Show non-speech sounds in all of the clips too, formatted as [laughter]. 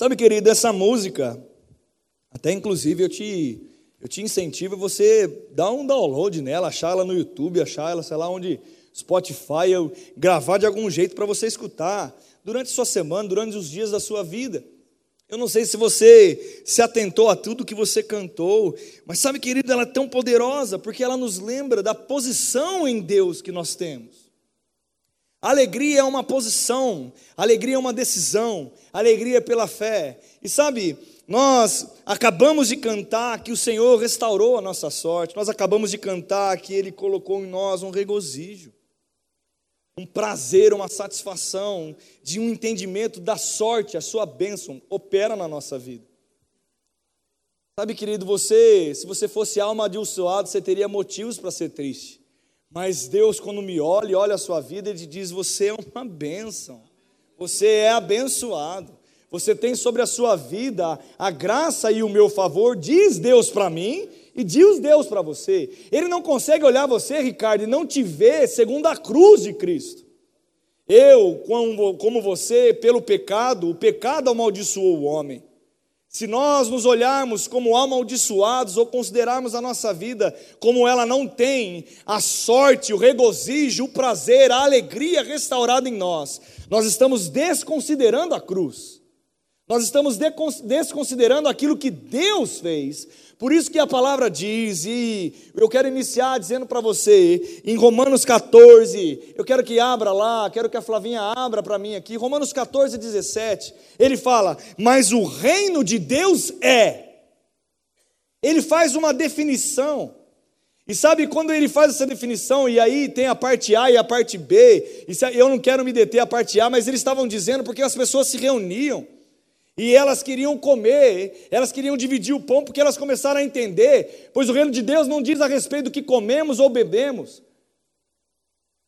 Sabe, querido, essa música, até inclusive eu te, eu te incentivo a você dar um download nela, achar ela no YouTube, achar ela, sei lá onde, Spotify, eu gravar de algum jeito para você escutar durante sua semana, durante os dias da sua vida. Eu não sei se você se atentou a tudo que você cantou, mas sabe, querido, ela é tão poderosa porque ela nos lembra da posição em Deus que nós temos. Alegria é uma posição, alegria é uma decisão, alegria é pela fé. E sabe, nós acabamos de cantar que o Senhor restaurou a nossa sorte, nós acabamos de cantar que Ele colocou em nós um regozijo, um prazer, uma satisfação, de um entendimento da sorte, a sua bênção opera na nossa vida. Sabe, querido, você, se você fosse alma de um você teria motivos para ser triste. Mas Deus, quando me olha e olha a sua vida, Ele diz: Você é uma bênção, você é abençoado, você tem sobre a sua vida a graça e o meu favor, diz Deus para mim e diz Deus para você. Ele não consegue olhar você, Ricardo, e não te ver segundo a cruz de Cristo. Eu, como você, pelo pecado, o pecado amaldiçoou o homem. Se nós nos olharmos como amaldiçoados ou considerarmos a nossa vida como ela não tem a sorte, o regozijo, o prazer, a alegria restaurada em nós, nós estamos desconsiderando a cruz. Nós estamos desconsiderando aquilo que Deus fez por isso que a palavra diz, e eu quero iniciar dizendo para você, em Romanos 14, eu quero que abra lá, quero que a Flavinha abra para mim aqui, Romanos 14, 17, ele fala, mas o reino de Deus é. Ele faz uma definição. E sabe quando ele faz essa definição, e aí tem a parte A e a parte B, e eu não quero me deter a parte A, mas eles estavam dizendo porque as pessoas se reuniam. E elas queriam comer, elas queriam dividir o pão, porque elas começaram a entender, pois o reino de Deus não diz a respeito do que comemos ou bebemos.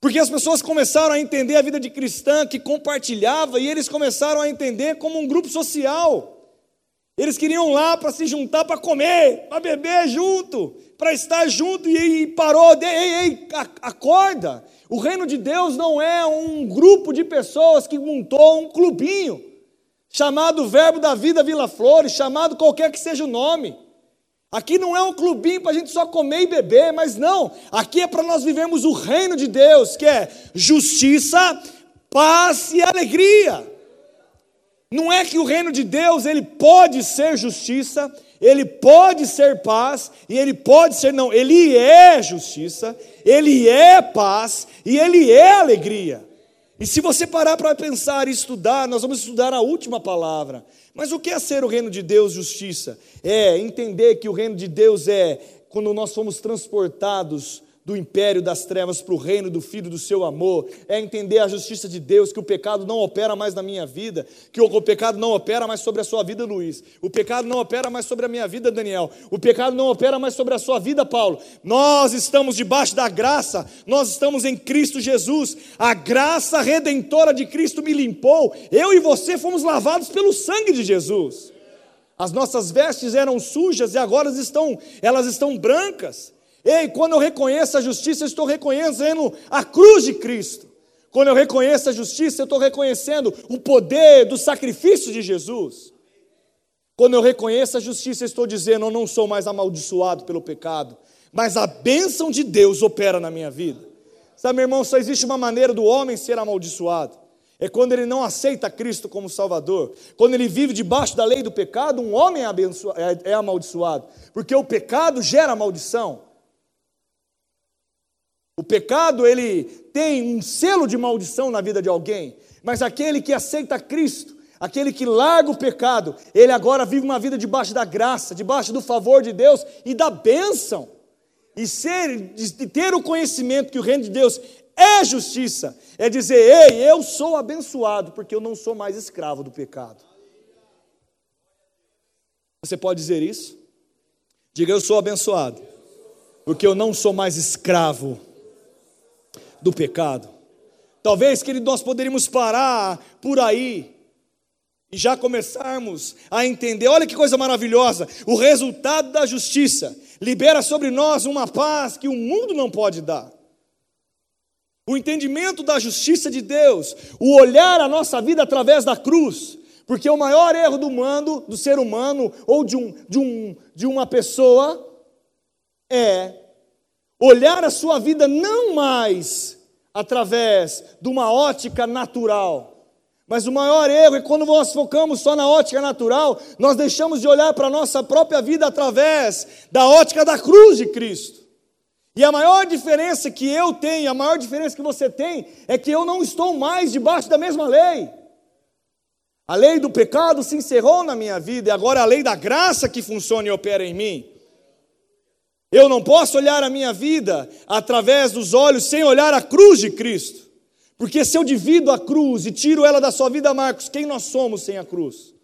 Porque as pessoas começaram a entender a vida de cristã que compartilhava, e eles começaram a entender como um grupo social. Eles queriam lá para se juntar para comer, para beber junto, para estar junto, e, e parou, ei, ei, acorda. O reino de Deus não é um grupo de pessoas que montou um clubinho chamado Verbo da Vida Vila Flores, chamado qualquer que seja o nome. Aqui não é um clubinho para a gente só comer e beber, mas não. Aqui é para nós vivermos o reino de Deus, que é justiça, paz e alegria. Não é que o reino de Deus ele pode ser justiça, ele pode ser paz e ele pode ser não, ele é justiça, ele é paz e ele é alegria. E se você parar para pensar e estudar, nós vamos estudar a última palavra. Mas o que é ser o reino de Deus, justiça? É entender que o reino de Deus é quando nós somos transportados do império das trevas para o reino do Filho do seu amor, é entender a justiça de Deus, que o pecado não opera mais na minha vida, que o pecado não opera mais sobre a sua vida, Luiz, o pecado não opera mais sobre a minha vida, Daniel, o pecado não opera mais sobre a sua vida, Paulo. Nós estamos debaixo da graça, nós estamos em Cristo Jesus, a graça redentora de Cristo me limpou, eu e você fomos lavados pelo sangue de Jesus. As nossas vestes eram sujas e agora estão, elas estão brancas. Ei, quando eu reconheço a justiça, eu estou reconhecendo a cruz de Cristo. Quando eu reconheço a justiça, eu estou reconhecendo o poder do sacrifício de Jesus. Quando eu reconheço a justiça, eu estou dizendo: eu não sou mais amaldiçoado pelo pecado, mas a bênção de Deus opera na minha vida. Sabe, meu irmão, só existe uma maneira do homem ser amaldiçoado. É quando ele não aceita Cristo como Salvador. Quando ele vive debaixo da lei do pecado, um homem é, é, é amaldiçoado. Porque o pecado gera maldição. O pecado, ele tem um selo de maldição na vida de alguém, mas aquele que aceita Cristo, aquele que larga o pecado, ele agora vive uma vida debaixo da graça, debaixo do favor de Deus e da bênção. E ser, ter o conhecimento que o reino de Deus é justiça, é dizer, ei, eu sou abençoado, porque eu não sou mais escravo do pecado. Você pode dizer isso? Diga, eu sou abençoado, porque eu não sou mais escravo do pecado. Talvez, querido, nós poderíamos parar por aí e já começarmos a entender. Olha que coisa maravilhosa! O resultado da justiça libera sobre nós uma paz que o mundo não pode dar. O entendimento da justiça de Deus, o olhar a nossa vida através da cruz, Porque o maior erro do humano, do ser humano ou de, um, de, um, de uma pessoa é olhar a sua vida não mais através de uma ótica natural. Mas o maior erro é quando nós focamos só na ótica natural, nós deixamos de olhar para a nossa própria vida através da ótica da cruz de Cristo. E a maior diferença que eu tenho, a maior diferença que você tem, é que eu não estou mais debaixo da mesma lei. A lei do pecado se encerrou na minha vida e agora a lei da graça que funciona e opera em mim. Eu não posso olhar a minha vida através dos olhos sem olhar a cruz de Cristo. Porque se eu divido a cruz e tiro ela da sua vida, Marcos, quem nós somos sem a cruz?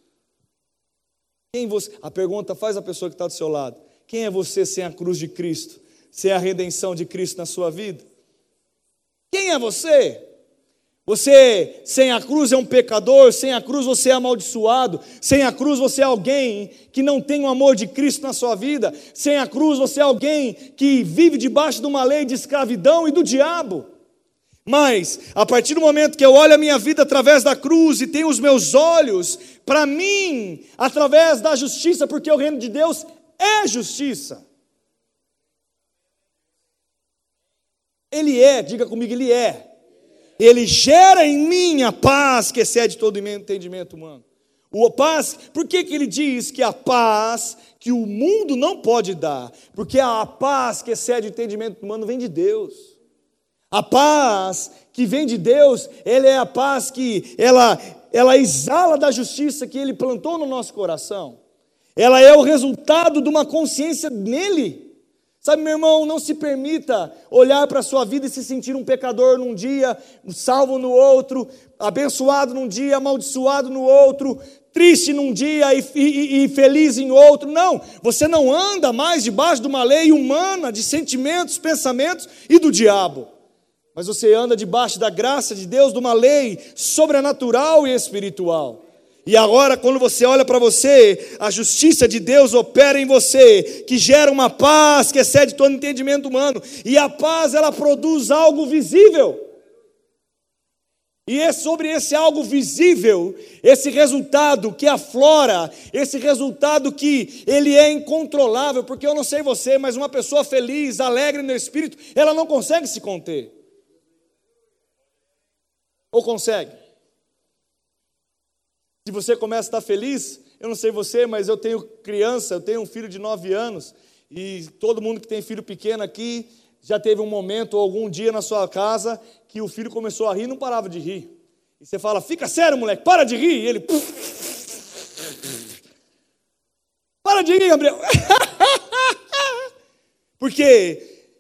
Quem você? A pergunta faz a pessoa que está do seu lado. Quem é você sem a cruz de Cristo? Sem a redenção de Cristo na sua vida? Quem é você? Você, sem a cruz, é um pecador, sem a cruz você é amaldiçoado, sem a cruz você é alguém que não tem o amor de Cristo na sua vida, sem a cruz você é alguém que vive debaixo de uma lei de escravidão e do diabo. Mas, a partir do momento que eu olho a minha vida através da cruz e tenho os meus olhos para mim, através da justiça, porque o reino de Deus é justiça. Ele é, diga comigo, ele é ele gera em mim a paz que excede todo entendimento humano. O paz, por que, que ele diz que a paz que o mundo não pode dar? Porque a paz que excede o entendimento humano vem de Deus. A paz que vem de Deus, ela é a paz que ela, ela exala da justiça que ele plantou no nosso coração. Ela é o resultado de uma consciência nele. Sabe, meu irmão, não se permita olhar para a sua vida e se sentir um pecador num dia, salvo no outro, abençoado num dia, amaldiçoado no outro, triste num dia e, e, e, feliz em outro. Não, você não anda mais debaixo de uma lei humana de sentimentos, pensamentos e do diabo. Mas você anda debaixo da graça de Deus, de uma lei sobrenatural e espiritual. E agora, quando você olha para você, a justiça de Deus opera em você, que gera uma paz que excede todo entendimento humano. E a paz, ela produz algo visível. E é sobre esse algo visível, esse resultado que aflora, esse resultado que ele é incontrolável, porque eu não sei você, mas uma pessoa feliz, alegre no espírito, ela não consegue se conter. Ou consegue? Se você começa a estar feliz, eu não sei você, mas eu tenho criança, eu tenho um filho de nove anos, e todo mundo que tem filho pequeno aqui já teve um momento ou algum dia na sua casa que o filho começou a rir e não parava de rir. E você fala, fica sério, moleque, para de rir. E ele. Para de rir, Gabriel. [laughs] Porque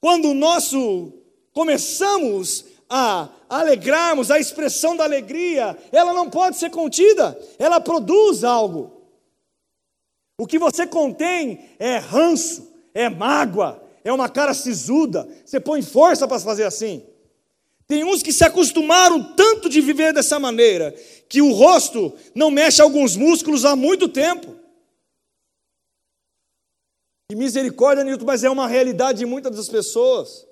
quando o nosso começamos a alegrarmos, a expressão da alegria, ela não pode ser contida, ela produz algo. O que você contém é ranço, é mágoa, é uma cara sisuda, você põe força para fazer assim. Tem uns que se acostumaram tanto de viver dessa maneira, que o rosto não mexe alguns músculos há muito tempo. E misericórdia, Nilton, mas é uma realidade de muitas das pessoas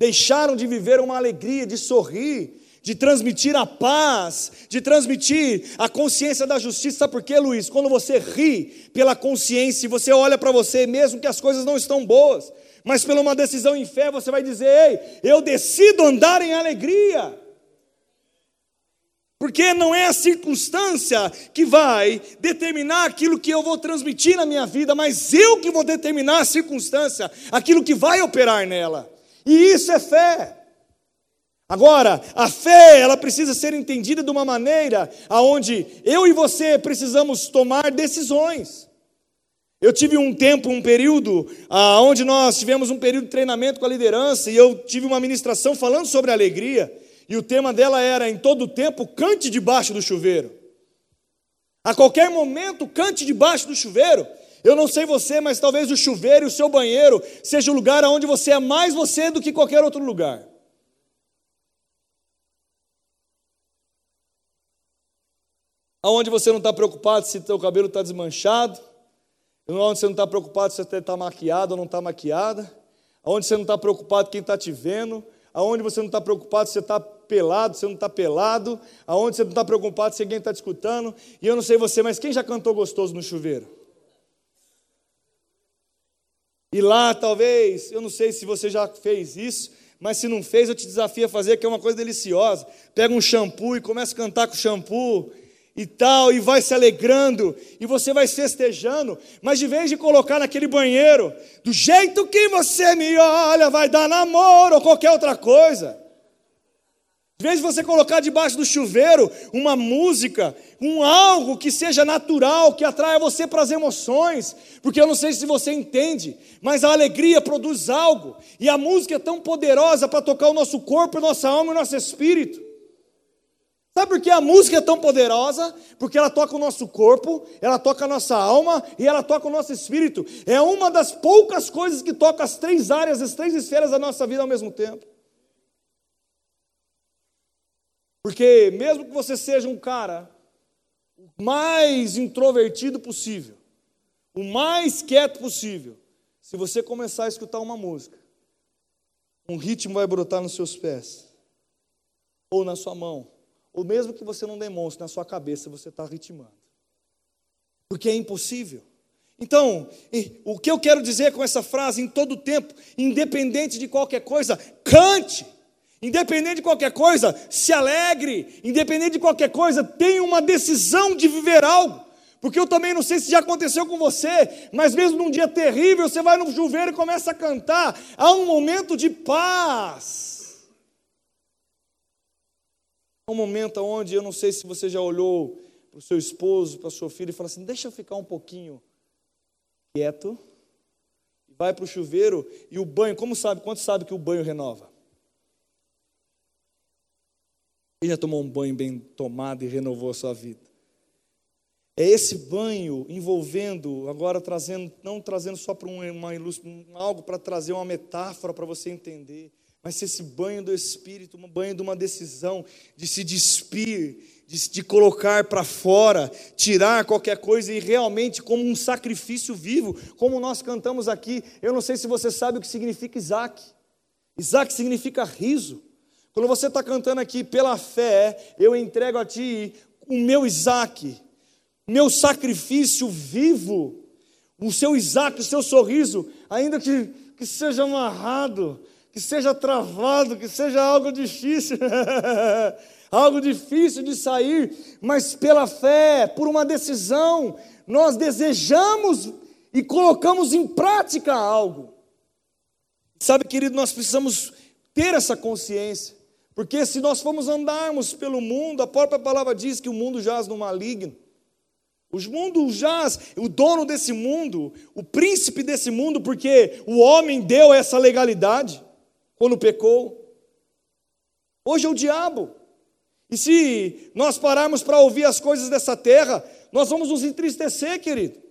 deixaram de viver uma alegria, de sorrir, de transmitir a paz, de transmitir a consciência da justiça. Sabe por quê, Luiz? Quando você ri pela consciência, e você olha para você, mesmo que as coisas não estão boas, mas pela uma decisão em fé, você vai dizer: Ei, eu decido andar em alegria. Porque não é a circunstância que vai determinar aquilo que eu vou transmitir na minha vida, mas eu que vou determinar a circunstância, aquilo que vai operar nela. E isso é fé. Agora, a fé, ela precisa ser entendida de uma maneira aonde eu e você precisamos tomar decisões. Eu tive um tempo, um período, onde nós tivemos um período de treinamento com a liderança e eu tive uma ministração falando sobre alegria. E o tema dela era: em todo tempo, cante debaixo do chuveiro. A qualquer momento, cante debaixo do chuveiro. Eu não sei você, mas talvez o chuveiro e o seu banheiro seja o lugar onde você é mais você do que qualquer outro lugar. Aonde você não está preocupado se seu cabelo está desmanchado, onde você não está preocupado se você está maquiado ou não está maquiada, aonde você não está preocupado quem está te vendo, aonde você não está preocupado se você está pelado, você não está pelado, aonde você não está preocupado se alguém está te escutando. E eu não sei você, mas quem já cantou gostoso no chuveiro? E lá, talvez, eu não sei se você já fez isso, mas se não fez, eu te desafio a fazer, que é uma coisa deliciosa. Pega um shampoo e começa a cantar com o shampoo e tal, e vai se alegrando, e você vai festejando, mas de vez de colocar naquele banheiro, do jeito que você me olha, vai dar namoro ou qualquer outra coisa. De vez de você colocar debaixo do chuveiro uma música, um algo que seja natural, que atraia você para as emoções, porque eu não sei se você entende, mas a alegria produz algo, e a música é tão poderosa para tocar o nosso corpo, nossa alma e nosso espírito. Sabe por que a música é tão poderosa? Porque ela toca o nosso corpo, ela toca a nossa alma e ela toca o nosso espírito. É uma das poucas coisas que toca as três áreas, as três esferas da nossa vida ao mesmo tempo. Porque mesmo que você seja um cara o mais introvertido possível, o mais quieto possível, se você começar a escutar uma música, um ritmo vai brotar nos seus pés ou na sua mão ou mesmo que você não demonstre na sua cabeça, você está ritmando. Porque é impossível. Então, o que eu quero dizer com essa frase, em todo tempo, independente de qualquer coisa, cante. Independente de qualquer coisa, se alegre. Independente de qualquer coisa, tenha uma decisão de viver algo. Porque eu também não sei se já aconteceu com você, mas mesmo num dia terrível, você vai no chuveiro e começa a cantar. Há um momento de paz um momento onde eu não sei se você já olhou para o seu esposo, para o seu filho e falou assim: deixa eu ficar um pouquinho quieto. Vai para o chuveiro e o banho, como sabe? Quanto sabe que o banho renova? Quem já tomou um banho bem tomado e renovou a sua vida? É esse banho envolvendo, agora trazendo, não trazendo só para uma, uma algo para trazer uma metáfora para você entender mas se esse banho do Espírito, um banho de uma decisão, de se despir, de, de colocar para fora, tirar qualquer coisa e realmente como um sacrifício vivo, como nós cantamos aqui. Eu não sei se você sabe o que significa Isaac. Isaac significa riso. Quando você está cantando aqui, pela fé, eu entrego a ti o meu Isaac, meu sacrifício vivo, o seu Isaac, o seu sorriso, ainda que, que seja amarrado, que seja travado, que seja algo difícil, [laughs] algo difícil de sair, mas pela fé, por uma decisão, nós desejamos e colocamos em prática algo. Sabe, querido, nós precisamos ter essa consciência, porque se nós formos andarmos pelo mundo, a própria palavra diz que o mundo jaz no maligno. Os mundos jaz, o dono desse mundo, o príncipe desse mundo, porque o homem deu essa legalidade quando pecou. Hoje é o diabo. E se nós pararmos para ouvir as coisas dessa terra, nós vamos nos entristecer, querido.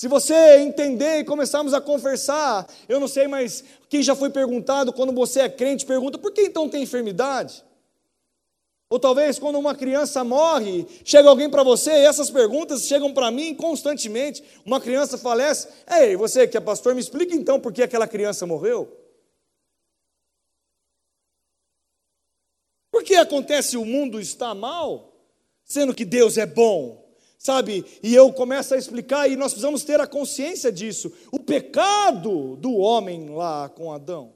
Se você entender e começarmos a conversar, eu não sei, mas quem já foi perguntado quando você é crente, pergunta por que então tem enfermidade? Ou talvez quando uma criança morre, chega alguém para você e essas perguntas chegam para mim constantemente. Uma criança falece, ei, você que é pastor, me explica então por que aquela criança morreu. Por que acontece o mundo está mal, sendo que Deus é bom? Sabe? E eu começo a explicar e nós precisamos ter a consciência disso. O pecado do homem lá com Adão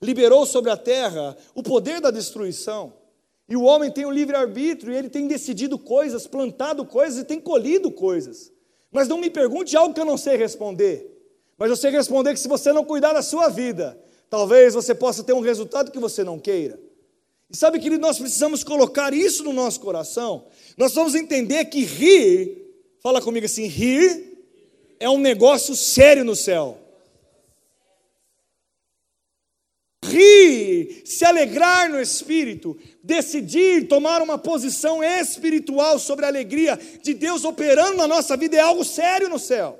liberou sobre a terra o poder da destruição. E o homem tem o livre-arbítrio e ele tem decidido coisas, plantado coisas e tem colhido coisas. Mas não me pergunte algo que eu não sei responder. Mas eu sei responder que se você não cuidar da sua vida, talvez você possa ter um resultado que você não queira. E sabe, que nós precisamos colocar isso no nosso coração. Nós vamos entender que rir, fala comigo assim: rir é um negócio sério no céu. Rir, se alegrar no espírito, decidir tomar uma posição espiritual sobre a alegria de Deus operando na nossa vida é algo sério no céu.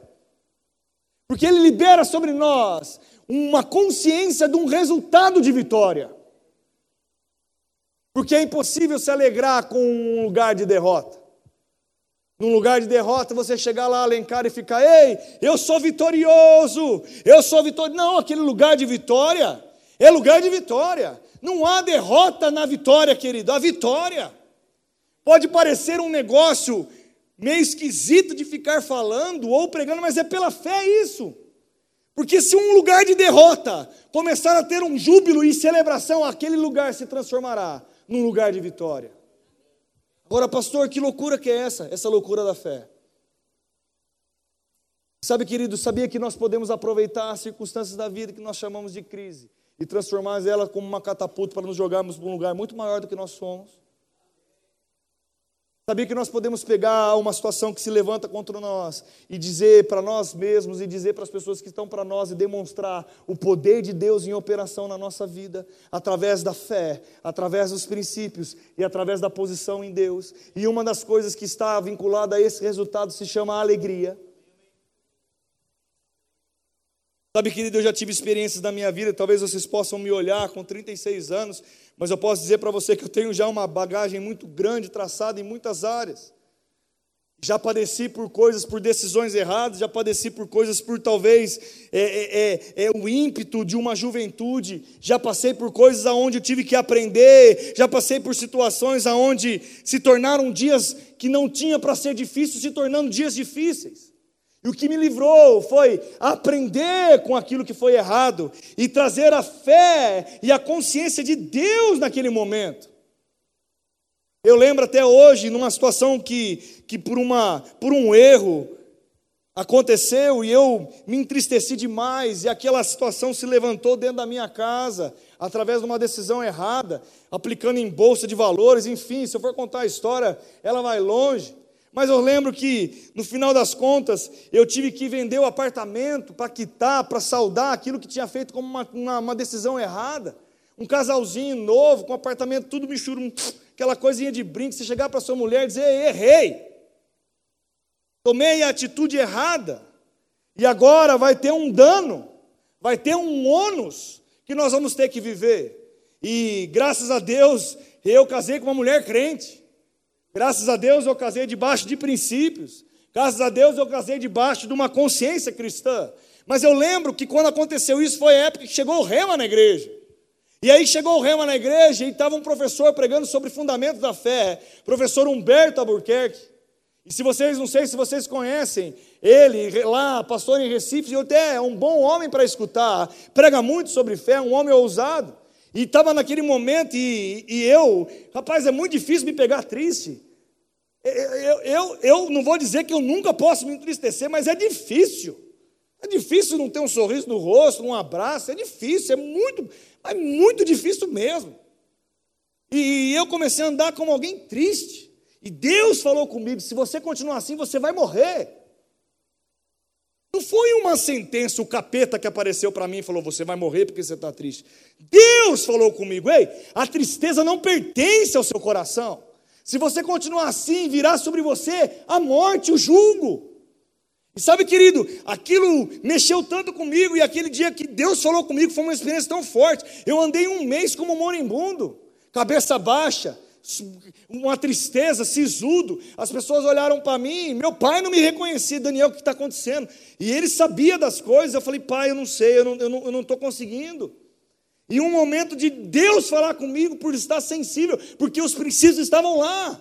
Porque Ele libera sobre nós uma consciência de um resultado de vitória. Porque é impossível se alegrar com um lugar de derrota. Num lugar de derrota, você chegar lá, alencar e ficar, ei, eu sou vitorioso, eu sou vitorioso. Não, aquele lugar de vitória é lugar de vitória. Não há derrota na vitória, querido. A vitória pode parecer um negócio meio esquisito de ficar falando ou pregando, mas é pela fé isso. Porque se um lugar de derrota começar a ter um júbilo e celebração, aquele lugar se transformará num lugar de vitória. Agora, pastor, que loucura que é essa? Essa loucura da fé. Sabe, querido, sabia que nós podemos aproveitar as circunstâncias da vida que nós chamamos de crise e transformar ela como uma catapulta para nos jogarmos para um lugar muito maior do que nós somos? Sabia que nós podemos pegar uma situação que se levanta contra nós e dizer para nós mesmos e dizer para as pessoas que estão para nós e demonstrar o poder de Deus em operação na nossa vida, através da fé, através dos princípios e através da posição em Deus. E uma das coisas que está vinculada a esse resultado se chama alegria. Sabe, querido, eu já tive experiências na minha vida, talvez vocês possam me olhar com 36 anos, mas eu posso dizer para você que eu tenho já uma bagagem muito grande traçada em muitas áreas. Já padeci por coisas, por decisões erradas, já padeci por coisas por talvez é, é, é, é o ímpeto de uma juventude, já passei por coisas aonde eu tive que aprender, já passei por situações aonde se tornaram dias que não tinha para ser difíceis, se tornando dias difíceis. E o que me livrou foi aprender com aquilo que foi errado e trazer a fé e a consciência de Deus naquele momento. Eu lembro até hoje, numa situação que, que por, uma, por um erro aconteceu e eu me entristeci demais, e aquela situação se levantou dentro da minha casa, através de uma decisão errada, aplicando em bolsa de valores, enfim, se eu for contar a história, ela vai longe. Mas eu lembro que, no final das contas, eu tive que vender o apartamento para quitar, para saldar aquilo que tinha feito como uma, uma, uma, decisão errada. Um casalzinho novo, com apartamento tudo michurum, aquela coisinha de brinco, você chegar para sua mulher e dizer: errei, tomei a atitude errada, e agora vai ter um dano, vai ter um ônus que nós vamos ter que viver. E graças a Deus, eu casei com uma mulher crente. Graças a Deus eu casei debaixo de princípios. Graças a Deus eu casei debaixo de uma consciência cristã. Mas eu lembro que quando aconteceu isso foi a época que chegou o rema na igreja. E aí chegou o rema na igreja e estava um professor pregando sobre fundamentos da fé, professor Humberto Albuquerque. E se vocês, não sei se vocês conhecem, ele lá, pastor em Recife, ele até é um bom homem para escutar, prega muito sobre fé, um homem ousado. E estava naquele momento, e, e eu, rapaz, é muito difícil me pegar triste. Eu, eu, eu não vou dizer que eu nunca posso me entristecer, mas é difícil. É difícil não ter um sorriso no rosto, um abraço, é difícil, é muito, é muito difícil mesmo. E eu comecei a andar como alguém triste. E Deus falou comigo: se você continuar assim, você vai morrer. Não foi uma sentença, o capeta que apareceu para mim e falou: Você vai morrer porque você está triste. Deus falou comigo: Ei, a tristeza não pertence ao seu coração. Se você continuar assim, virá sobre você a morte, o julgo. E sabe, querido, aquilo mexeu tanto comigo, e aquele dia que Deus falou comigo foi uma experiência tão forte. Eu andei um mês como moribundo, cabeça baixa, uma tristeza, sisudo. As pessoas olharam para mim, meu pai não me reconhecia, Daniel, o que está acontecendo? E ele sabia das coisas. Eu falei, pai, eu não sei, eu não estou não, eu não conseguindo. E um momento de Deus falar comigo por estar sensível, porque os princípios estavam lá.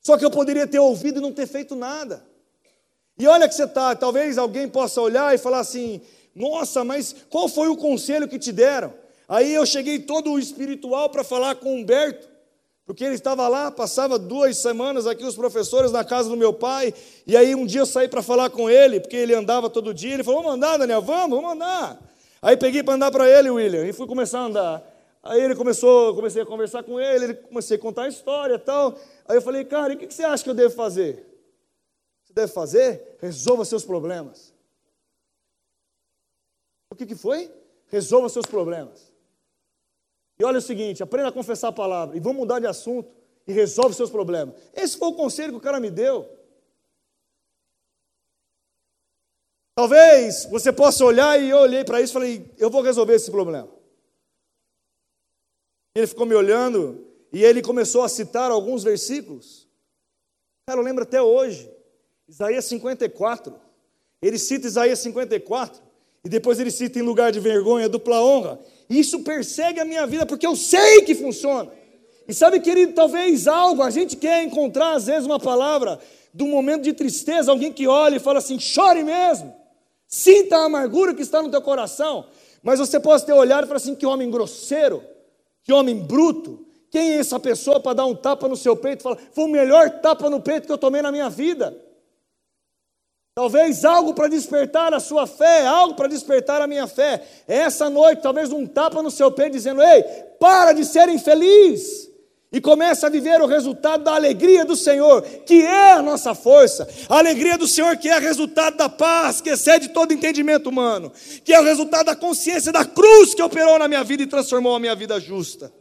Só que eu poderia ter ouvido e não ter feito nada. E olha que você está, talvez alguém possa olhar e falar assim: nossa, mas qual foi o conselho que te deram? Aí eu cheguei todo espiritual para falar com Humberto, porque ele estava lá, passava duas semanas aqui os professores na casa do meu pai, e aí um dia eu saí para falar com ele, porque ele andava todo dia, ele falou: vamos andar, Daniel, vamos, vamos andar. Aí peguei para andar para ele, William, e fui começar a andar. Aí ele começou, comecei a conversar com ele, ele comecei a contar a história e tal. Aí eu falei, cara, e o que você acha que eu devo fazer? Você deve fazer? Resolva seus problemas. O que, que foi? Resolva seus problemas. E olha o seguinte, aprenda a confessar a palavra. E vamos mudar de assunto e resolve seus problemas. Esse foi o conselho que o cara me deu. Talvez você possa olhar e eu olhei para isso e falei, eu vou resolver esse problema. Ele ficou me olhando e ele começou a citar alguns versículos. Cara, eu lembro até hoje, Isaías 54. Ele cita Isaías 54 e depois ele cita em lugar de vergonha, dupla honra. Isso persegue a minha vida porque eu sei que funciona. E sabe, querido, talvez algo, a gente quer encontrar às vezes uma palavra um momento de tristeza, alguém que olha e fala assim: chore mesmo, sinta a amargura que está no teu coração. Mas você pode ter olhado e falar assim: que homem grosseiro, que homem bruto. Quem é essa pessoa para dar um tapa no seu peito e falar: foi o melhor tapa no peito que eu tomei na minha vida? Talvez algo para despertar a sua fé, algo para despertar a minha fé. Essa noite, talvez um tapa no seu peito dizendo: Ei, para de ser infeliz. E começa a viver o resultado da alegria do Senhor, que é a nossa força. A alegria do Senhor, que é resultado da paz, que excede todo entendimento humano. Que é o resultado da consciência da cruz que operou na minha vida e transformou a minha vida justa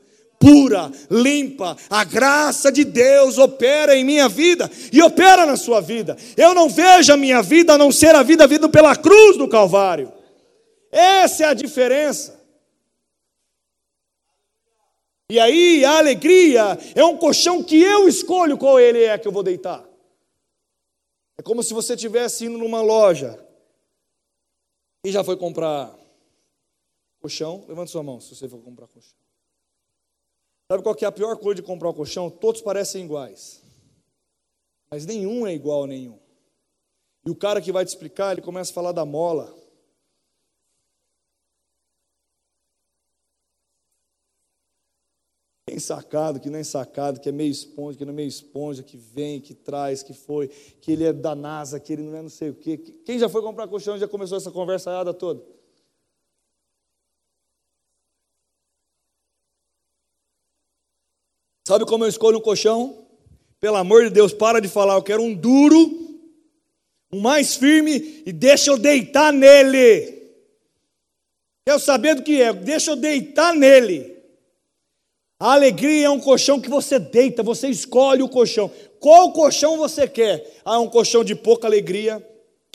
pura, limpa. A graça de Deus opera em minha vida e opera na sua vida. Eu não vejo a minha vida a não ser a vida vida pela cruz do Calvário. Essa é a diferença. E aí a alegria é um colchão que eu escolho qual ele é que eu vou deitar. É como se você estivesse indo numa loja e já foi comprar colchão. Levante sua mão se você for comprar colchão. Sabe qual que é a pior coisa de comprar um colchão? Todos parecem iguais. Mas nenhum é igual a nenhum. E o cara que vai te explicar, ele começa a falar da mola. Sacado, que nem sacado, que é meio esponja, que não é meio esponja, que vem, que traz, que foi, que ele é da NASA, que ele não é não sei o quê. Quem já foi comprar colchão já começou essa conversa toda? Sabe como eu escolho um colchão? Pelo amor de Deus, para de falar, eu quero um duro, um mais firme e deixa eu deitar nele. Quero saber do que é, deixa eu deitar nele. A alegria é um colchão que você deita, você escolhe o colchão. Qual colchão você quer? Ah, um colchão de pouca alegria,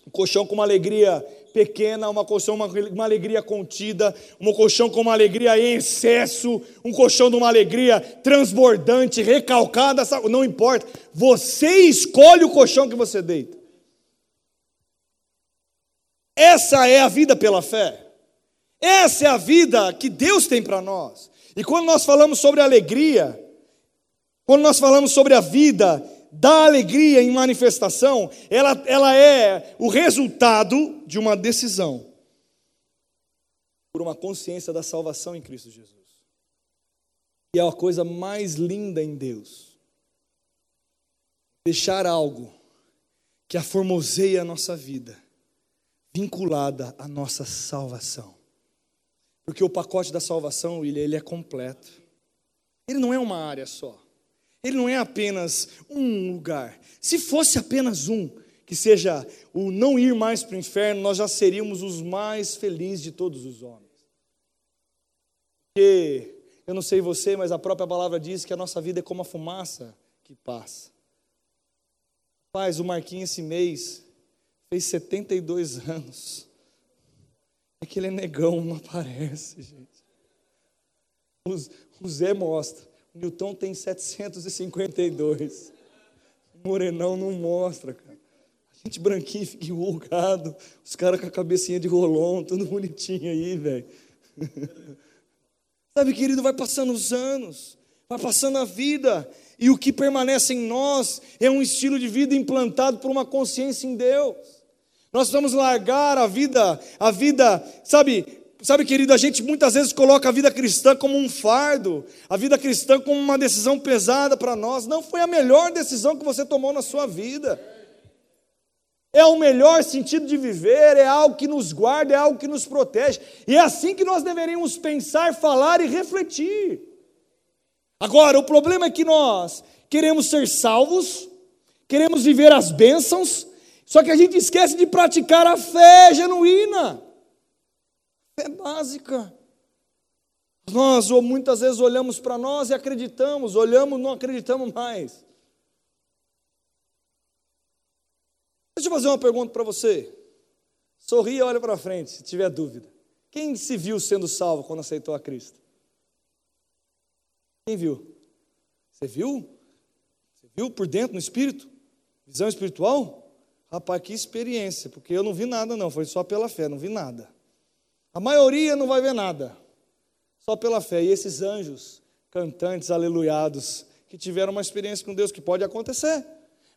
um colchão com uma alegria pequena, uma colchão, uma, uma alegria contida, um colchão com uma alegria em excesso, um colchão de uma alegria transbordante, recalcada, não importa. Você escolhe o colchão que você deita. Essa é a vida pela fé. Essa é a vida que Deus tem para nós. E quando nós falamos sobre alegria, quando nós falamos sobre a vida da alegria em manifestação, ela, ela é o resultado de uma decisão por uma consciência da salvação em Cristo Jesus. E é a coisa mais linda em Deus. Deixar algo que aformoseia a nossa vida, vinculada à nossa salvação. Porque o pacote da salvação, ele, ele é completo. Ele não é uma área só. Ele não é apenas um lugar. Se fosse apenas um, que seja o não ir mais para o inferno, nós já seríamos os mais felizes de todos os homens. Porque, eu não sei você, mas a própria palavra diz que a nossa vida é como a fumaça que passa. Paz, o Marquinhos esse mês fez 72 [laughs] anos. É que ele é negão, não aparece, gente. O Zé mostra. Newton tem 752. Morenão não mostra, cara. A gente branquinho fica enrugado, os caras com a cabecinha de rolão, tudo bonitinho aí, velho. [laughs] Sabe, querido, vai passando os anos, vai passando a vida, e o que permanece em nós é um estilo de vida implantado por uma consciência em Deus. Nós vamos largar a vida, a vida, sabe, Sabe, querido, a gente muitas vezes coloca a vida cristã como um fardo, a vida cristã como uma decisão pesada para nós. Não foi a melhor decisão que você tomou na sua vida. É o melhor sentido de viver, é algo que nos guarda, é algo que nos protege. E é assim que nós deveríamos pensar, falar e refletir. Agora, o problema é que nós queremos ser salvos, queremos viver as bênçãos, só que a gente esquece de praticar a fé genuína. É básica. Nós ou muitas vezes olhamos para nós e acreditamos, olhamos, não acreditamos mais. Deixa eu fazer uma pergunta para você. Sorria e olha para frente, se tiver dúvida. Quem se viu sendo salvo quando aceitou a Cristo? Quem viu? Você viu? Você viu por dentro, no espírito? Visão espiritual? Rapaz, que experiência, porque eu não vi nada, não, foi só pela fé, não vi nada. A maioria não vai ver nada. só pela fé. E esses anjos, cantantes, aleluiados, que tiveram uma experiência com Deus, que pode acontecer.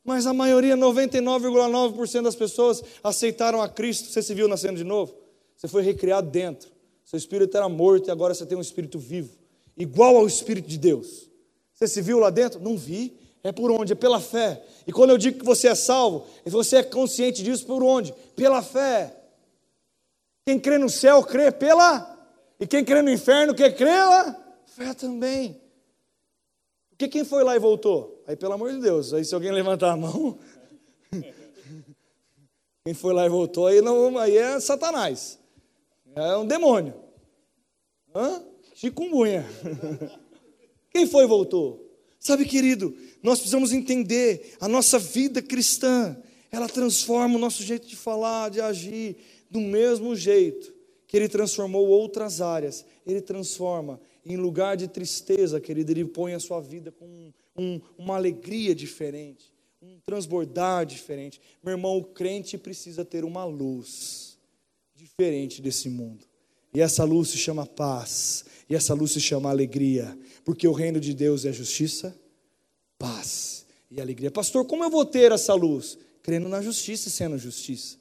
Mas a maioria, 99,9% das pessoas aceitaram a Cristo. Você se viu nascendo de novo? Você foi recriado dentro. Seu espírito era morto e agora você tem um espírito vivo, igual ao espírito de Deus. Você se viu lá dentro? Não vi. É por onde? É pela fé. E quando eu digo que você é salvo, você é consciente disso por onde? Pela fé. Quem crê no céu crê pela. E quem crê no inferno, quer crê? Fé também. Porque quem foi lá e voltou? Aí, pelo amor de Deus, aí se alguém levantar a mão. [laughs] quem foi lá e voltou, aí, não, aí é Satanás. É um demônio. Hã? Chikungunya. [laughs] Quem foi e voltou? Sabe, querido, nós precisamos entender a nossa vida cristã, ela transforma o nosso jeito de falar, de agir, do mesmo jeito que ele transformou outras áreas, ele transforma em lugar de tristeza, querido, ele põe a sua vida com um, uma alegria diferente, um transbordar diferente. Meu irmão, o crente precisa ter uma luz diferente desse mundo. E essa luz se chama paz, e essa luz se chama alegria, porque o reino de Deus é justiça, paz e alegria. Pastor, como eu vou ter essa luz? Crendo na justiça e sendo justiça.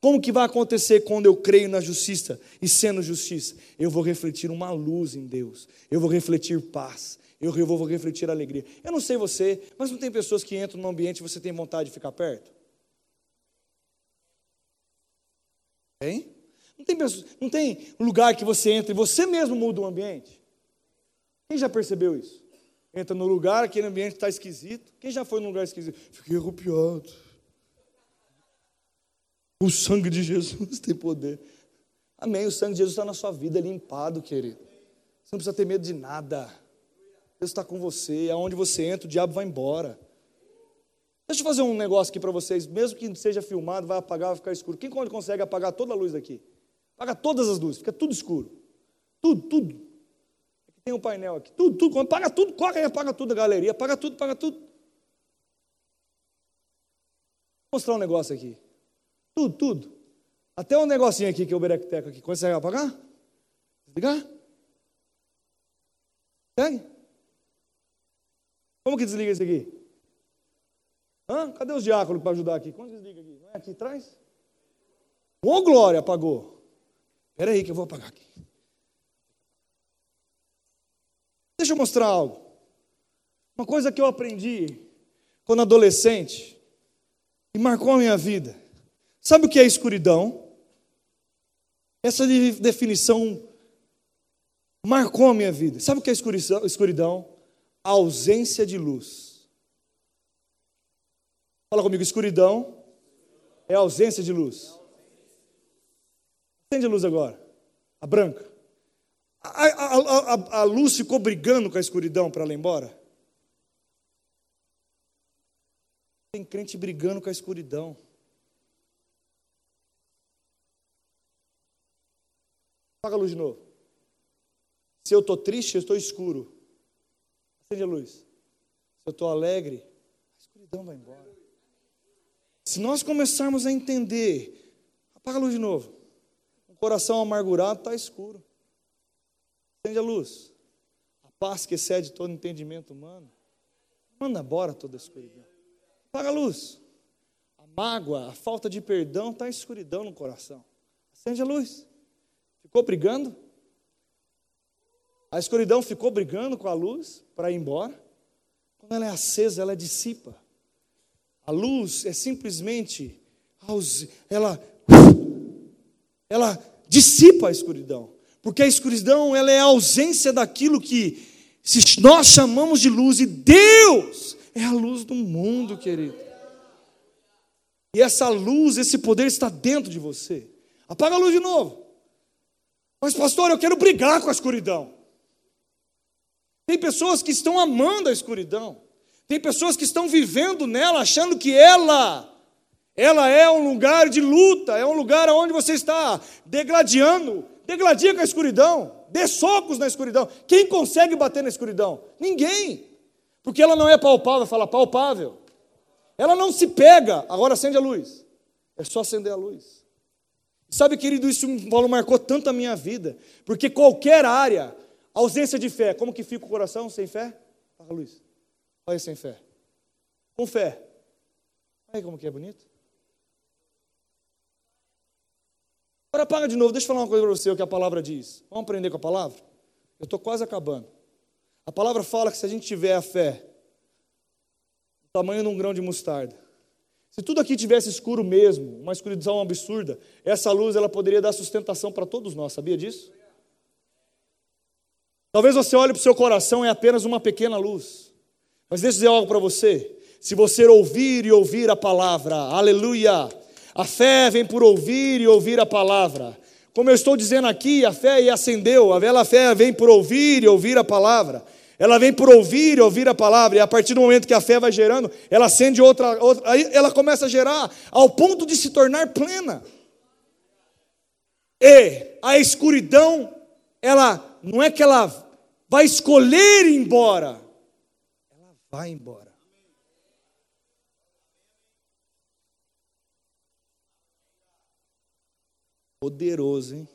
Como que vai acontecer quando eu creio na justiça e sendo justiça? Eu vou refletir uma luz em Deus, eu vou refletir paz, eu vou refletir alegria. Eu não sei você, mas não tem pessoas que entram no ambiente e você tem vontade de ficar perto? Tem? Não tem, não tem lugar que você entra e você mesmo muda o ambiente? Quem já percebeu isso? Entra no lugar, aquele ambiente está esquisito. Quem já foi num lugar esquisito? Fiquei arrupiado. O sangue de Jesus [laughs] tem poder. Amém. O sangue de Jesus está na sua vida limpado, querido. Você não precisa ter medo de nada. Deus está com você. Aonde você entra, o diabo vai embora. Deixa eu fazer um negócio aqui para vocês. Mesmo que seja filmado, vai apagar, vai ficar escuro. Quem consegue apagar toda a luz daqui? Apaga todas as luzes, fica tudo escuro. Tudo, tudo. Tem um painel aqui. Tudo, tudo. Quando apaga tudo, corre apaga tudo a galeria. Apaga tudo, apaga tudo. Vou mostrar um negócio aqui. Tudo, tudo. Até um negocinho aqui que é o berecteco aqui. Consegue apagar? Desligar? Segue? Como que desliga isso aqui? Hã? Cadê os diáconos para ajudar aqui? Como desliga aqui? Não é aqui atrás? Ô glória, apagou. Espera aí que eu vou apagar aqui. Deixa eu mostrar algo. Uma coisa que eu aprendi quando adolescente e marcou a minha vida. Sabe o que é escuridão? Essa definição marcou a minha vida. Sabe o que é escuridão? A ausência de luz. Fala comigo, escuridão é ausência de luz. Acende a luz agora, a branca. A, a, a, a luz ficou brigando com a escuridão para ela ir embora? Tem crente brigando com a escuridão. Apaga a luz de novo. Se eu estou triste, eu estou escuro. Acende a luz. Se eu estou alegre, a escuridão vai embora. Se nós começarmos a entender, apaga a luz de novo. Um coração amargurado está escuro. Acende a luz. A paz que excede todo entendimento humano. Manda embora toda a escuridão. Apaga a luz. A mágoa, a falta de perdão está escuridão no coração. Acende a luz. Ficou brigando? A escuridão ficou brigando com a luz para ir embora? Quando ela é acesa, ela dissipa. A luz é simplesmente, ela, ela dissipa a escuridão. Porque a escuridão ela é a ausência daquilo que nós chamamos de luz, e Deus é a luz do mundo, querido. E essa luz, esse poder está dentro de você. Apaga a luz de novo. Mas, pastor, eu quero brigar com a escuridão. Tem pessoas que estão amando a escuridão. Tem pessoas que estão vivendo nela, achando que ela, ela é um lugar de luta, é um lugar onde você está degladiando. Degladia com a escuridão, dê socos na escuridão. Quem consegue bater na escuridão? Ninguém. Porque ela não é palpável, fala palpável. Ela não se pega, agora acende a luz. É só acender a luz. Sabe, querido, isso Paulo marcou tanto a minha vida, porque qualquer área Ausência de fé. Como que fica o coração sem fé? Fala, Luiz. Olha sem fé. Com fé. Olha como que é bonito. Agora apaga de novo. Deixa eu falar uma coisa para você, o que a palavra diz. Vamos aprender com a palavra? Eu estou quase acabando. A palavra fala que se a gente tiver a fé, o tamanho de um grão de mostarda, se tudo aqui tivesse escuro mesmo, uma escuridão absurda, essa luz ela poderia dar sustentação para todos nós, sabia disso? Talvez você olhe para o seu coração é apenas uma pequena luz. Mas deixa eu dizer algo para você. Se você ouvir e ouvir a palavra, aleluia, a fé vem por ouvir e ouvir a palavra. Como eu estou dizendo aqui, a fé acendeu, a vela fé vem por ouvir e ouvir a palavra. Ela vem por ouvir e ouvir a palavra, e a partir do momento que a fé vai gerando, ela acende outra, outra, aí ela começa a gerar ao ponto de se tornar plena. E a escuridão, ela não é que ela vai escolher ir embora, ela vai embora. Poderoso, hein?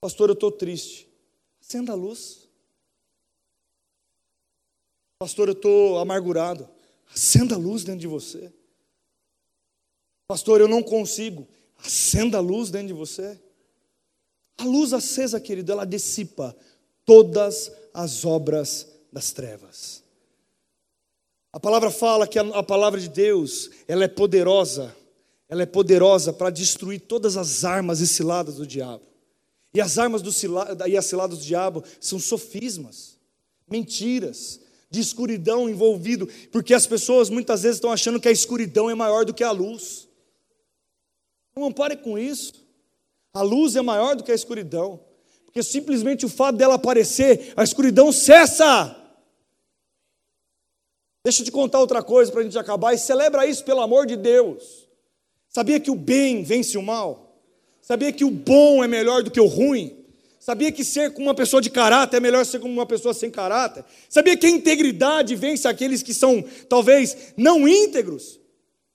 Pastor, eu estou triste. Acenda a luz. Pastor, eu estou amargurado. Acenda a luz dentro de você. Pastor, eu não consigo. Acenda a luz dentro de você. A luz acesa, querido, ela dissipa todas as obras das trevas. A palavra fala que a, a palavra de Deus, ela é poderosa, ela é poderosa para destruir todas as armas e ciladas do diabo. E as armas do cilada, e as ciladas do diabo são sofismas, mentiras, de escuridão envolvido, porque as pessoas muitas vezes estão achando que a escuridão é maior do que a luz. Não pare com isso. A luz é maior do que a escuridão. Porque simplesmente o fato dela aparecer, a escuridão cessa. Deixa eu te contar outra coisa para a gente acabar. E celebra isso pelo amor de Deus. Sabia que o bem vence o mal? Sabia que o bom é melhor do que o ruim? Sabia que ser com uma pessoa de caráter é melhor ser como uma pessoa sem caráter? Sabia que a integridade vence aqueles que são talvez não íntegros?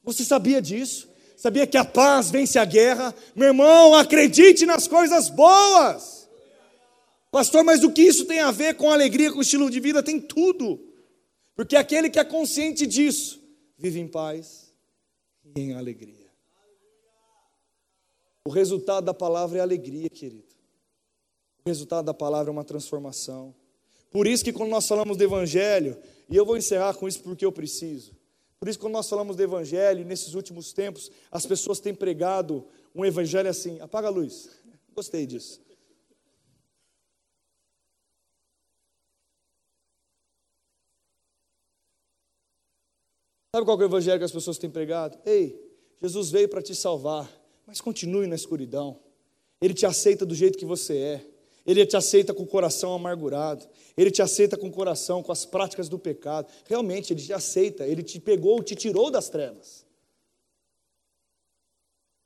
Você sabia disso? Sabia que a paz vence a guerra? Meu irmão, acredite nas coisas boas. Pastor, mas o que isso tem a ver com alegria, com estilo de vida? Tem tudo. Porque aquele que é consciente disso, vive em paz e em alegria. O resultado da palavra é alegria, querido. O resultado da palavra é uma transformação. Por isso que quando nós falamos do evangelho, e eu vou encerrar com isso porque eu preciso. Por isso, quando nós falamos do Evangelho, nesses últimos tempos, as pessoas têm pregado um Evangelho assim: apaga a luz. Gostei disso. Sabe qual é o evangelho que as pessoas têm pregado? Ei, Jesus veio para te salvar, mas continue na escuridão. Ele te aceita do jeito que você é. Ele te aceita com o coração amargurado. Ele te aceita com o coração, com as práticas do pecado. Realmente, ele te aceita. Ele te pegou, te tirou das trevas.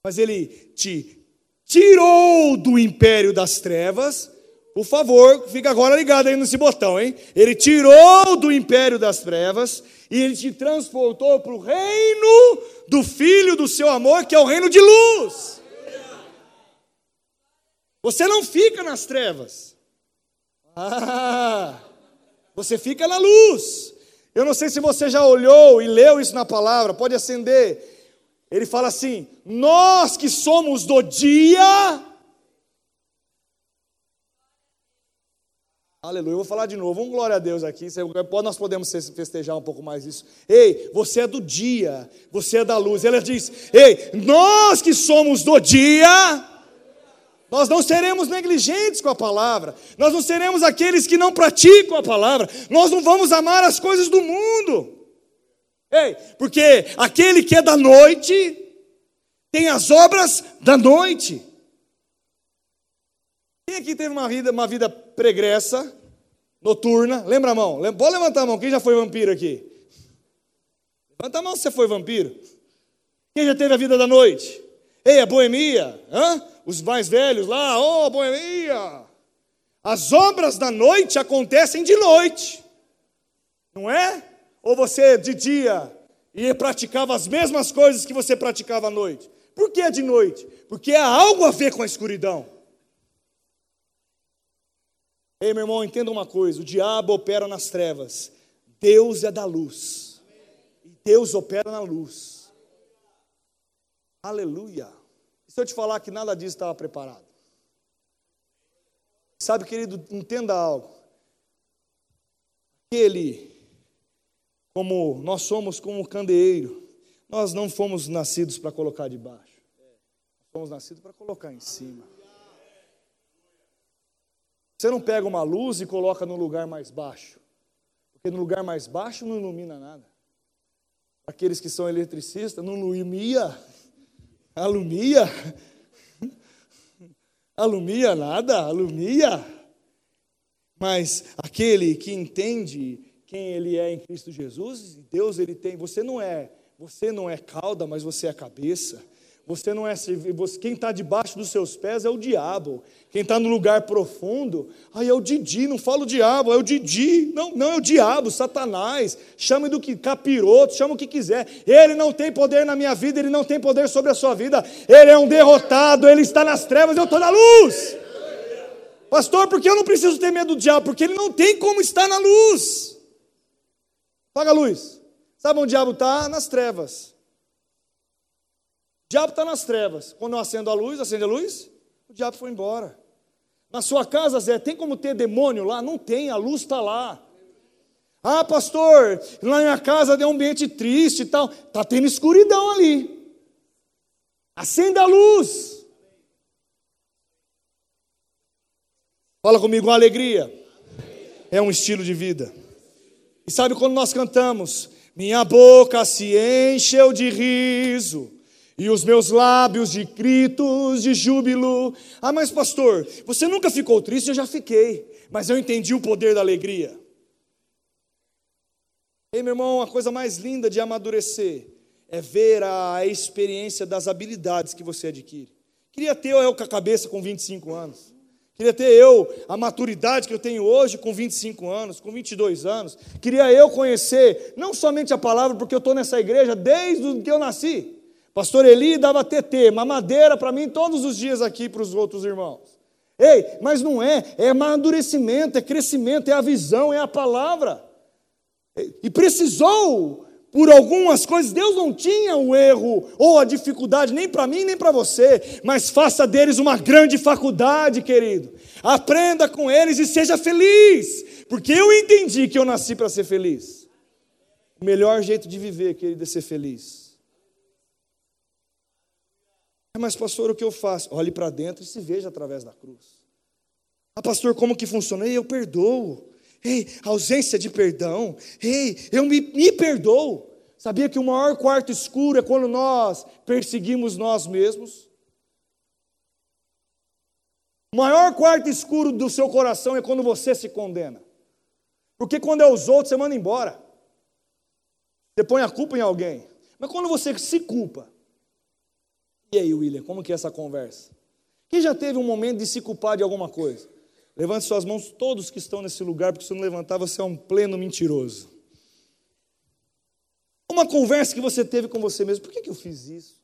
Mas ele te tirou do império das trevas. Por favor, fica agora ligado aí nesse botão, hein? Ele tirou do império das trevas e ele te transportou para o reino do Filho do seu amor, que é o reino de luz. Você não fica nas trevas. Ah, você fica na luz. Eu não sei se você já olhou e leu isso na palavra, pode acender. Ele fala assim: Nós que somos do dia. Aleluia, eu vou falar de novo, um glória a Deus aqui. Nós podemos festejar um pouco mais isso. Ei, você é do dia, você é da luz. Ela diz: Ei, nós que somos do dia nós não seremos negligentes com a palavra. Nós não seremos aqueles que não praticam a palavra. Nós não vamos amar as coisas do mundo. Ei, porque aquele que é da noite tem as obras da noite. Quem aqui teve uma vida, uma vida pregressa, noturna? Lembra a mão? Pode levantar a mão. Quem já foi vampiro aqui? Levanta a mão se você foi vampiro. Quem já teve a vida da noite? Ei, a boemia? Hã? os mais velhos lá, oh, boemia. As obras da noite acontecem de noite, não é? Ou você de dia e praticava as mesmas coisas que você praticava à noite? Por que de noite? Porque há algo a ver com a escuridão. Ei, meu irmão, entenda uma coisa: o diabo opera nas trevas, Deus é da luz, e Deus opera na luz. Aleluia. E se eu te falar que nada disso estava preparado? Sabe, querido, entenda algo. Aquele, como nós somos como um candeeiro, nós não fomos nascidos para colocar debaixo, fomos nascidos para colocar em cima. Você não pega uma luz e coloca no lugar mais baixo, porque no lugar mais baixo não ilumina nada. Aqueles que são eletricistas, não ilumia, alumia, alumia nada, alumia. Mas aquele que entende quem ele é em Cristo Jesus, Deus ele tem, você não é, você não é cauda, mas você é cabeça. Você não é você, quem está debaixo dos seus pés é o diabo. Quem está no lugar profundo, aí é o Didi, não fala o diabo, é o Didi. Não, não é o diabo, Satanás. Chame do que capiroto, chama o que quiser. Ele não tem poder na minha vida, ele não tem poder sobre a sua vida. Ele é um derrotado, ele está nas trevas, eu estou na luz. Pastor, por que eu não preciso ter medo do diabo? Porque ele não tem como estar na luz. Paga a luz. Sabe onde o diabo está? Nas trevas. Diabo está nas trevas. Quando eu acendo a luz, acende a luz, o diabo foi embora. Na sua casa, Zé, tem como ter demônio lá? Não tem, a luz está lá. Ah, pastor, lá na minha casa deu um ambiente triste e tal. Está tendo escuridão ali. Acenda a luz. Fala comigo, uma alegria. É um estilo de vida. E sabe quando nós cantamos? Minha boca se encheu de riso e os meus lábios de gritos de júbilo. Ah, mas pastor, você nunca ficou triste? Eu já fiquei, mas eu entendi o poder da alegria. Ei, meu irmão, a coisa mais linda de amadurecer é ver a experiência das habilidades que você adquire. Queria ter eu com a cabeça com 25 anos. Queria ter eu a maturidade que eu tenho hoje com 25 anos, com 22 anos. Queria eu conhecer não somente a palavra, porque eu estou nessa igreja desde que eu nasci. Pastor Eli dava TT, mamadeira para mim todos os dias aqui para os outros irmãos. Ei, mas não é, é amadurecimento, é crescimento, é a visão, é a palavra. E precisou por algumas coisas, Deus não tinha o erro ou a dificuldade, nem para mim, nem para você, mas faça deles uma grande faculdade, querido. Aprenda com eles e seja feliz, porque eu entendi que eu nasci para ser feliz. O melhor jeito de viver, querido, é ser feliz. Mas, pastor, o que eu faço? Olhe para dentro e se veja através da cruz. Ah, pastor, como que funciona? Eu perdoo. Ei, ausência de perdão. Ei, eu me, me perdoo. Sabia que o maior quarto escuro é quando nós perseguimos nós mesmos? O maior quarto escuro do seu coração é quando você se condena. Porque quando é os outros, você manda embora. Você põe a culpa em alguém. Mas quando você se culpa, e aí, William, como que é essa conversa? Quem já teve um momento de se culpar de alguma coisa? Levante suas mãos, todos que estão nesse lugar, porque se não levantar, você é um pleno mentiroso. Uma conversa que você teve com você mesmo: por que, que eu fiz isso?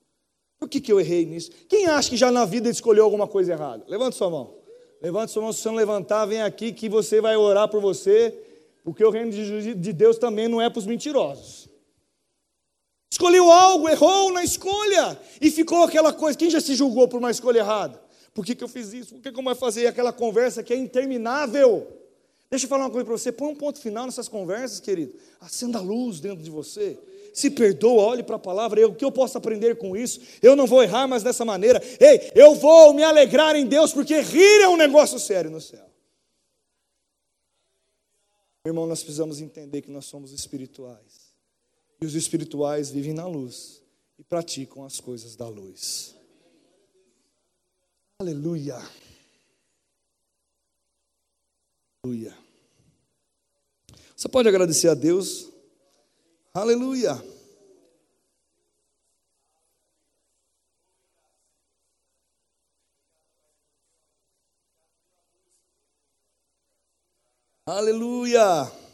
Por que, que eu errei nisso? Quem acha que já na vida escolheu alguma coisa errada? Levante sua mão. Levante sua mão, se você não levantar, vem aqui que você vai orar por você, porque o reino de Deus também não é para os mentirosos. Escolheu algo, errou na escolha, e ficou aquela coisa. Quem já se julgou por uma escolha errada? Por que, que eu fiz isso? Por que, que eu vou fazer aquela conversa que é interminável? Deixa eu falar uma coisa para você. Põe um ponto final nessas conversas, querido. Acenda a luz dentro de você. Se perdoa, olhe para a palavra. O que eu posso aprender com isso? Eu não vou errar mais dessa maneira. Ei, eu vou me alegrar em Deus, porque rir é um negócio sério no céu. Irmão, nós precisamos entender que nós somos espirituais. E os espirituais vivem na luz e praticam as coisas da luz. Aleluia. Aleluia. Você pode agradecer a Deus? Aleluia. Aleluia.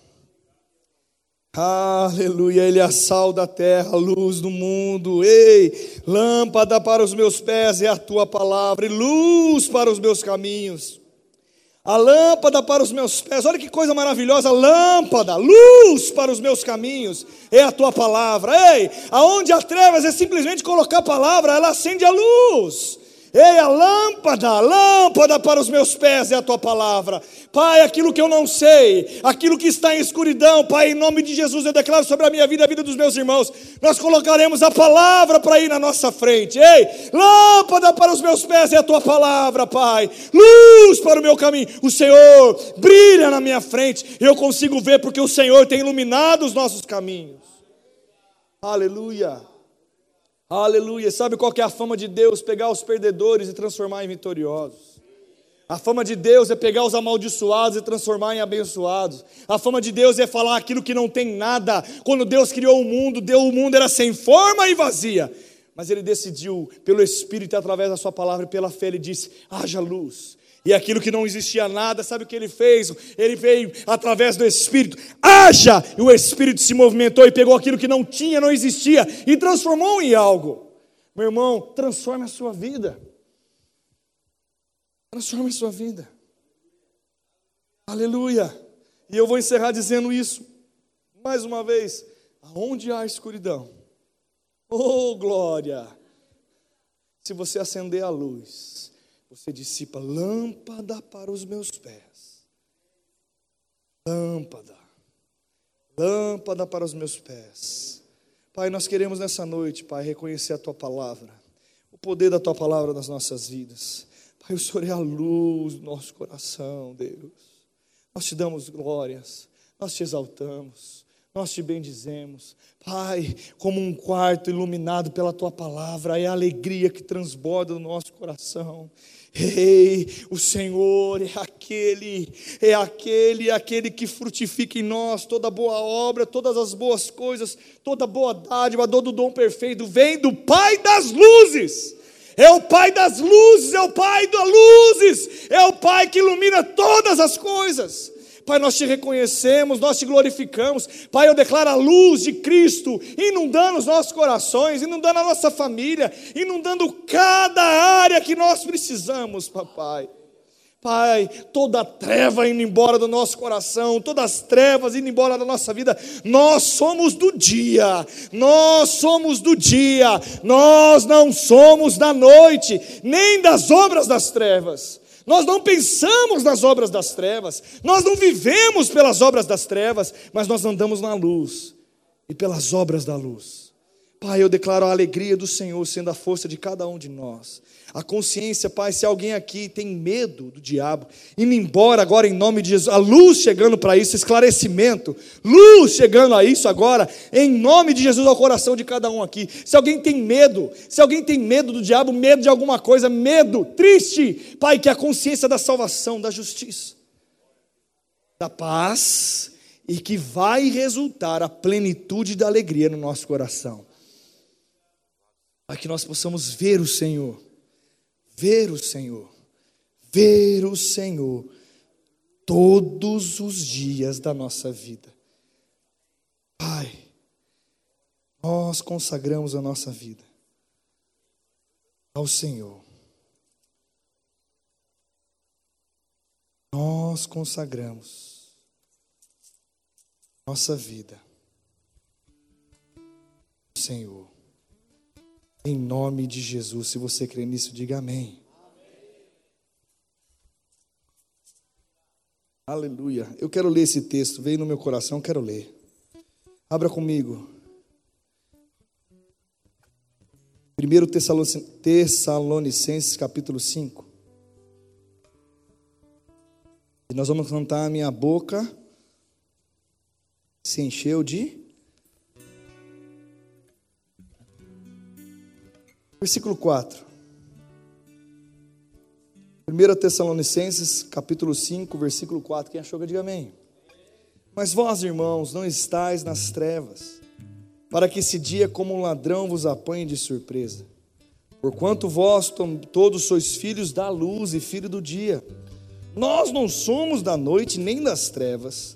Aleluia, Ele é a da terra, a luz do mundo. Ei, lâmpada para os meus pés é a tua palavra, e luz para os meus caminhos. a lâmpada para os meus pés. Olha que coisa maravilhosa, lâmpada, luz para os meus caminhos, é a tua palavra. Ei, aonde há trevas é simplesmente colocar a palavra, ela acende a luz. Ei, a lâmpada, a lâmpada para os meus pés é a tua palavra. Pai, aquilo que eu não sei, aquilo que está em escuridão, Pai, em nome de Jesus eu declaro sobre a minha vida, a vida dos meus irmãos. Nós colocaremos a palavra para ir na nossa frente. Ei, lâmpada para os meus pés é a tua palavra, Pai. Luz para o meu caminho. O Senhor brilha na minha frente. Eu consigo ver porque o Senhor tem iluminado os nossos caminhos. Aleluia. Aleluia. Sabe qual que é a fama de Deus? Pegar os perdedores e transformar em vitoriosos. A fama de Deus é pegar os amaldiçoados e transformar em abençoados. A fama de Deus é falar aquilo que não tem nada. Quando Deus criou o mundo, deu o mundo era sem forma e vazia. Mas ele decidiu, pelo Espírito, através da sua palavra e pela fé, ele disse: haja luz. E aquilo que não existia nada, sabe o que ele fez? Ele veio através do Espírito, haja! E o Espírito se movimentou e pegou aquilo que não tinha, não existia, e transformou em algo. Meu irmão, transforme a sua vida. Transforme a sua vida. Aleluia. E eu vou encerrar dizendo isso. Mais uma vez, aonde há escuridão? Oh, glória! Se você acender a luz, você dissipa lâmpada para os meus pés. Lâmpada. Lâmpada para os meus pés. Pai, nós queremos nessa noite, Pai, reconhecer a tua palavra, o poder da tua palavra nas nossas vidas. Pai, o Senhor é a luz do nosso coração, Deus. Nós te damos glórias, nós te exaltamos, nós te bendizemos. Pai, como um quarto iluminado pela tua palavra, é a alegria que transborda no nosso coração. Ei, o Senhor é aquele, é aquele, é aquele que frutifica em nós toda boa obra, todas as boas coisas, toda boa dádiva, todo dom perfeito, vem do Pai das luzes. É o Pai das luzes, é o Pai das luzes, é o Pai que ilumina todas as coisas. Pai, nós te reconhecemos, nós te glorificamos. Pai, eu declaro a luz de Cristo inundando os nossos corações, inundando a nossa família, inundando cada área que nós precisamos, papai. Pai, toda treva indo embora do nosso coração, todas as trevas indo embora da nossa vida, nós somos do dia, nós somos do dia, nós não somos da noite, nem das obras das trevas. Nós não pensamos nas obras das trevas, nós não vivemos pelas obras das trevas, mas nós andamos na luz e pelas obras da luz. Pai, eu declaro a alegria do Senhor sendo a força de cada um de nós. A consciência, Pai, se alguém aqui tem medo do diabo, indo embora agora em nome de Jesus, a luz chegando para isso, esclarecimento, luz chegando a isso agora, em nome de Jesus ao coração de cada um aqui. Se alguém tem medo, se alguém tem medo do diabo, medo de alguma coisa, medo, triste, Pai, que a consciência da salvação, da justiça, da paz e que vai resultar a plenitude da alegria no nosso coração. Para que nós possamos ver o Senhor ver o Senhor, ver o Senhor todos os dias da nossa vida. Pai, nós consagramos a nossa vida ao Senhor. Nós consagramos nossa vida ao Senhor. Em nome de Jesus, se você crê nisso, diga amém. Aleluia. Eu quero ler esse texto, veio no meu coração, quero ler. Abra comigo. 1 Tessalonicenses capítulo 5. E nós vamos cantar a minha boca se encheu de Versículo 4. 1 Tessalonicenses, capítulo 5, versículo 4. Quem achou que diga amém. Mas vós, irmãos, não estáis nas trevas, para que esse dia, como um ladrão, vos apanhe de surpresa. Porquanto vós todos sois filhos da luz e filhos do dia. Nós não somos da noite nem das trevas.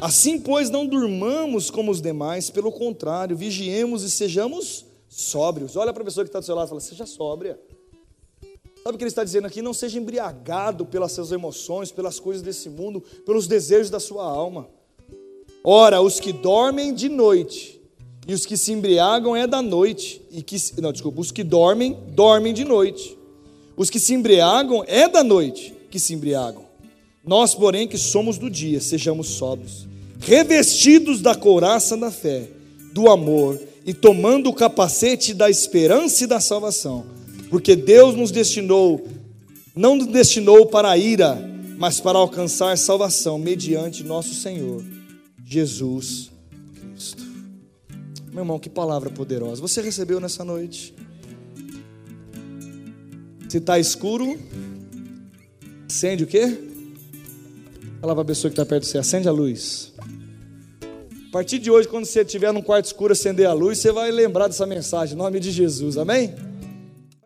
Assim, pois, não durmamos como os demais, pelo contrário, vigiemos e sejamos sóbrios. Olha para a pessoa que está do seu lado e fala: Seja sóbria. Sabe o que ele está dizendo aqui? Não seja embriagado pelas suas emoções, pelas coisas desse mundo, pelos desejos da sua alma. Ora, os que dormem de noite e os que se embriagam é da noite e que não, desculpa, os que dormem dormem de noite. Os que se embriagam é da noite que se embriagam. Nós, porém, que somos do dia, sejamos sóbrios, revestidos da couraça da fé, do amor e tomando o capacete da esperança e da salvação, porque Deus nos destinou, não nos destinou para a ira, mas para alcançar salvação mediante nosso Senhor Jesus Cristo. Meu irmão, que palavra poderosa. Você recebeu nessa noite? Se está escuro, acende o quê? Fala para a pessoa que está perto de você, acende a luz. A partir de hoje, quando você estiver num quarto escuro, acender a luz, você vai lembrar dessa mensagem, em nome de Jesus, amém?